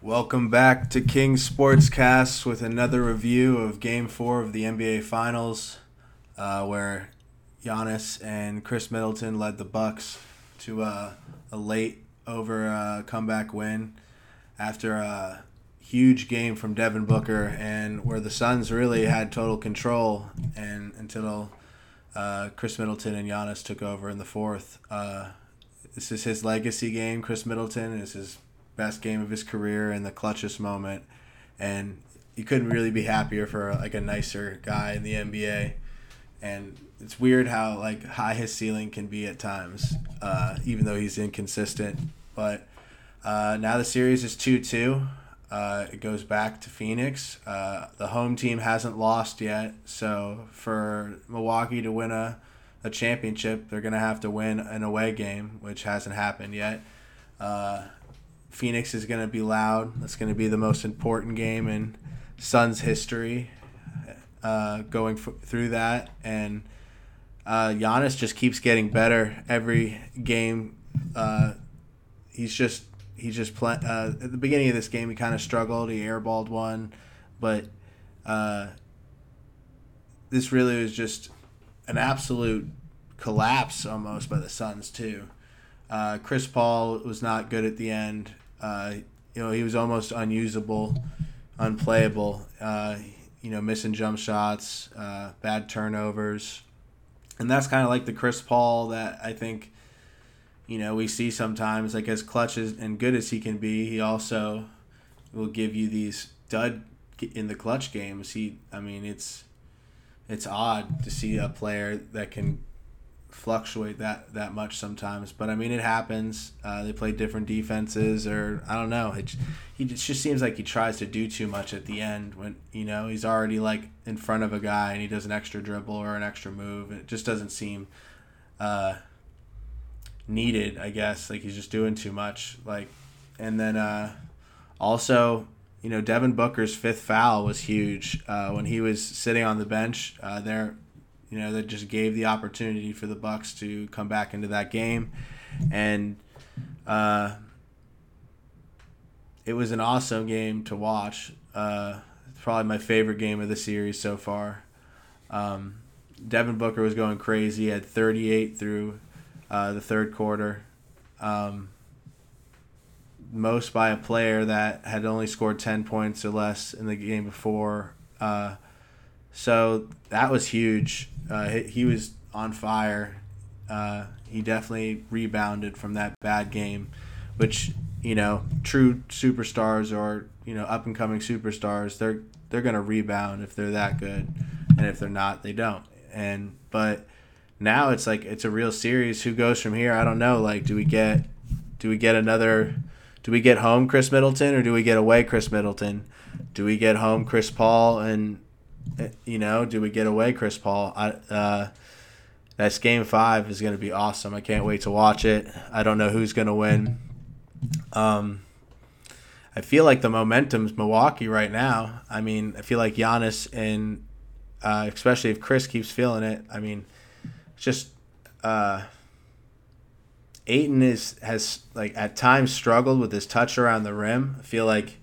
Welcome back to King Sportscast with another review of Game Four of the NBA Finals, uh, where Giannis and Khris Middleton led the Bucks to uh, a late over uh, comeback win after a huge game from Devin Booker, and where the Suns really had total control, and until uh, Khris Middleton and Giannis took over in the fourth. Uh, this is his legacy game. Khris Middleton This is best game of his career in the clutchest moment, and you couldn't really be happier for like a nicer guy in the NBA. And it's weird how like high his ceiling can be at times, uh, even though he's inconsistent. But uh, now the series is two two. Uh, it goes back to Phoenix. Uh, the home team hasn't lost yet, so for Milwaukee to win a, a championship, they're gonna have to win an away game, which hasn't happened yet. Uh, Phoenix is going to be loud. That's going to be the most important game in Suns history. Uh, going f- through that, and uh, Giannis just keeps getting better every game. Uh, he's just he's just play, uh, at the beginning of this game. He kind of struggled. He airballed one, but uh, this really was just an absolute collapse almost by the Suns too. Uh, Chris Paul was not good at the end. Uh, you know, he was almost unusable, unplayable. Uh, you know, missing jump shots, uh, bad turnovers, and that's kind of like the Chris Paul that I think, you know, we see sometimes. Like as clutch as, and good as he can be, he also will give you these dud in the clutch games. He, I mean, it's it's odd to see a player that can fluctuate that that much sometimes. But I mean, it happens. Uh, they play different defenses, or I don't know. It he just, just seems like he tries to do too much at the end when you know he's already like in front of a guy and he does an extra dribble or an extra move. It just doesn't seem uh, needed. I guess like he's just doing too much. Like, and then uh, also. You know, Devin Booker's fifth foul was huge uh, when he was sitting on the bench uh, there you know, that just gave the opportunity for the Bucks to come back into that game, and uh, it was an awesome game to watch. Uh, probably my favorite game of the series so far. Um, Devin Booker was going crazy. He had 38 through uh, the third quarter. Um, most by a player that had only scored 10 points or less in the game before. Uh, so that was huge. Uh, he, he, was on fire. Uh, he definitely rebounded from that bad game, which you know, true superstars or you know up and coming superstars, they're they're gonna rebound if they're that good, and if they're not, they don't. And but now it's like it's a real series. Who goes from here? I don't know. Like, do we get do we get another? Do we get home Khris Middleton or do we get away Khris Middleton? Do we get home Chris Paul and you know, do we get away Chris Paul? I, uh, that's game five is going to be awesome. I can't wait to watch it. I don't know who's going to win. Um, I feel like the momentum's Milwaukee right now. I mean, I feel like Giannis and uh, especially if Chris keeps feeling it. I mean, just uh, Ayton is has like at times struggled with his touch around the rim. I feel like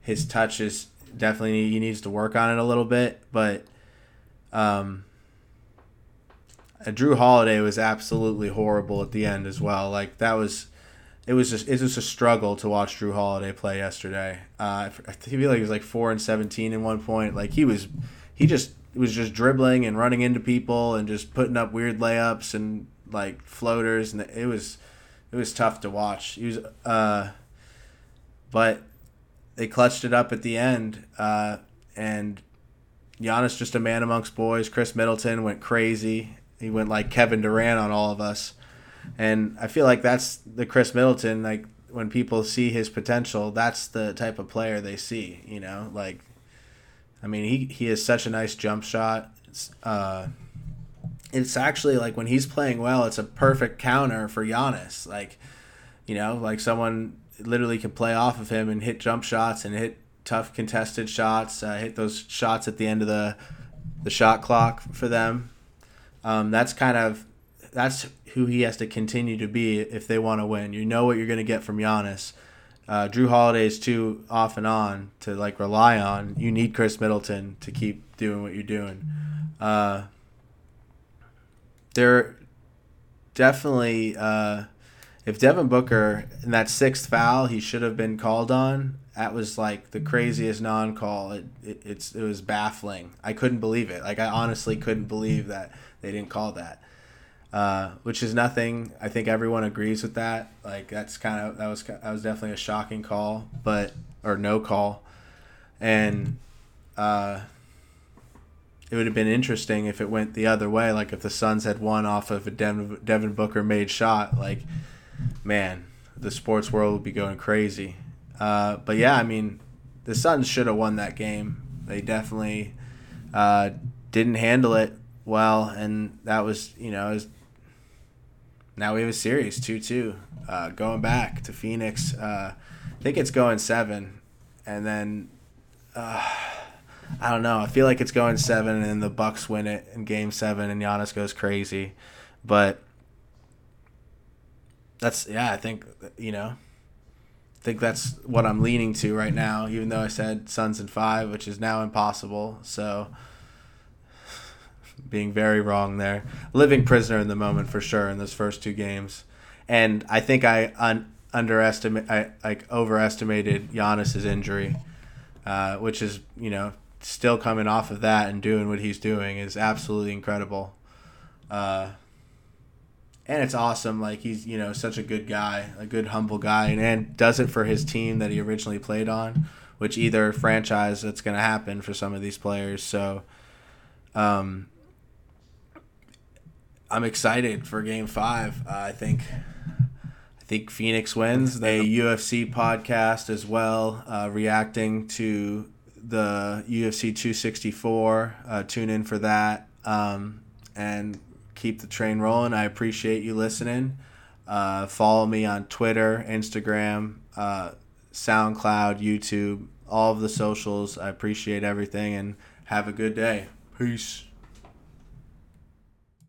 his touch is definitely he needs to work on it a little bit. But um, Jrue Holiday was absolutely horrible at the end as well. Like that was. It was just it was just a struggle to watch Jrue Holiday play yesterday. Uh, I feel like he was like four and seventeen in one point. Like he was, he just was just dribbling and running into people and just putting up weird layups and like floaters and it was it was tough to watch. He was uh, but they clutched it up at the end, uh, and Giannis just a man amongst boys. Khris Middleton went crazy. He went like Kevin Durant on all of us, and I feel like that's the Khris Middleton. Like when people see his potential, that's the type of player they see. You know, like I mean, he he has such a nice jump shot. It's, uh, it's actually like when he's playing well, it's a perfect counter for Giannis. Like, you know, like someone literally can play off of him and hit jump shots and hit tough contested shots, uh, hit those shots at the end of the the shot clock for them. Um, that's kind of that's who he has to continue to be if they want to win. You know what you're going to get from Giannis. uh, Jrue Holiday is too off and on to like rely on. You need Khris Middleton to keep doing what you're doing. Uh, they're definitely uh, if Devin Booker in that sixth foul he should have been called on. That was like the craziest non-call. It, it it's it was baffling. I couldn't believe it. Like I honestly couldn't believe that they didn't call that. Uh, which is nothing. I think everyone agrees with that. Like that's kind of that was that was definitely a shocking call, but or no call, and uh, it would have been interesting if it went the other way. Like if the Suns had won off of a Devin, Devin Booker made shot. Like, man, the sports world would be going crazy. Uh, but yeah, I mean, the Suns should have won that game. They definitely uh, didn't handle it well, and that was you know was, now we have a series two two uh, going back to Phoenix. Uh, I think it's going seven, and then uh, I don't know. I feel like it's going seven, and the Bucks win it in Game Seven, and Giannis goes crazy, but that's yeah. I think you know. I think that's what I'm leaning to right now, even though I said Suns in five, which is now impossible. So being very wrong there. Living prisoner in the moment for sure in those first two games, and I think I un- underestimate, I like overestimated Giannis's injury, uh, which is you know still coming off of that and doing what he's doing is absolutely incredible. Uh, and it's awesome. Like he's you know such a good guy, a good humble guy, and, and does it for his team that he originally played on, which either franchise that's going to happen for some of these players. So, um, I'm excited for Game Five. Uh, I think I think Phoenix wins. The UFC podcast as well, uh, reacting to the UFC 264. Uh, tune in for that um, and keep the train rolling. I appreciate you listening. Uh, follow me on Twitter, Instagram, uh, SoundCloud, YouTube, all of the socials. I appreciate everything and have a good day. Peace.